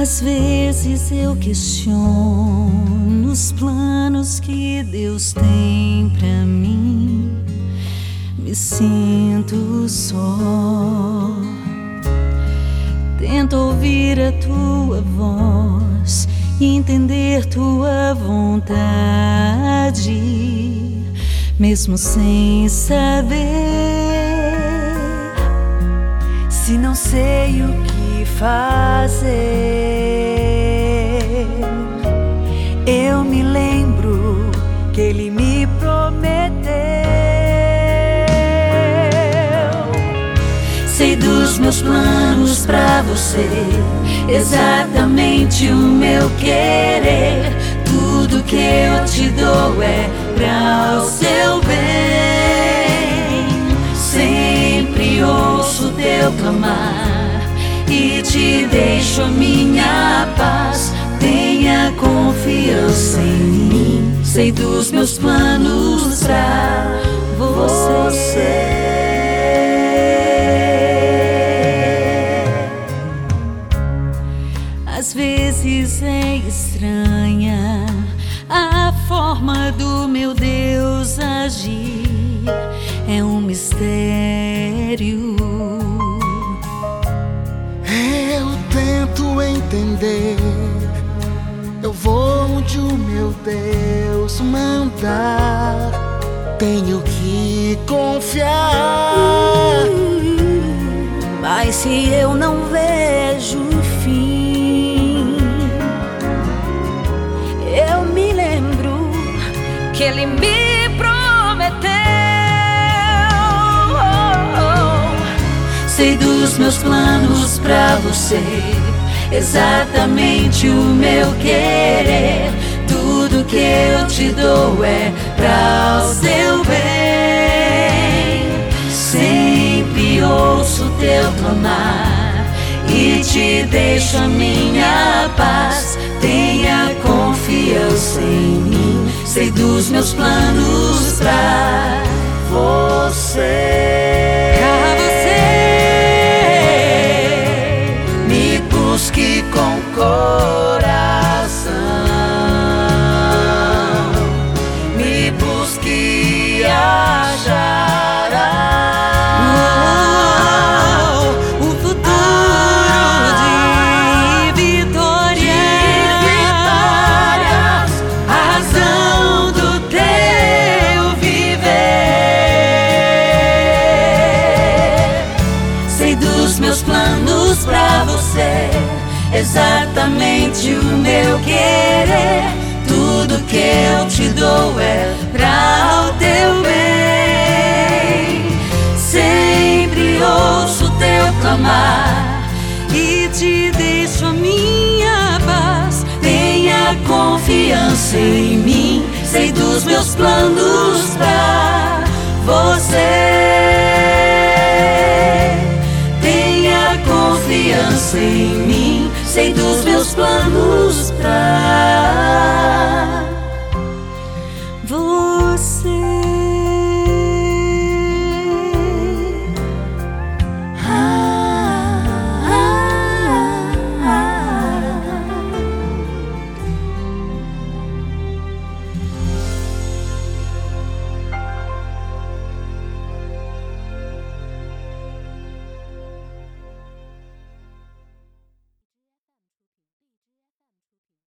Às vezes eu questiono os planos que Deus tem pra mim. Me sinto só. Tento ouvir a tua voz e entender tua vontade, mesmo sem saber. Não sei o que fazer, eu me lembro que Ele me prometeu. Sei dos meus planos pra você, exatamente o meu querer. Tudo que eu te dou é pra o seu bem. Clamar e te deixo minha paz. Tenha confiança em mim. Sei dos meus planos pra você. Às vezes é estranha a forma do meu Deus entender. Eu vou onde o meu Deus mandar. Tenho que confiar. Mas se eu não vejo o fim, eu me lembro que ele me prometeu. Sei dos meus planos pra você, exatamente o meu querer. Tudo que eu te dou é pra o seu bem. Sempre ouço teu clamar e te deixo a minha paz. Tenha confiança em mim. Sei dos meus planos pra Você pra você, exatamente o meu querer. Tudo que eu te dou é pra o teu bem. Sempre ouço teu clamar e te deixo a minha paz. Tenha confiança em mim, sei dos meus planos pra confiança em mim, sei dos meus planos pra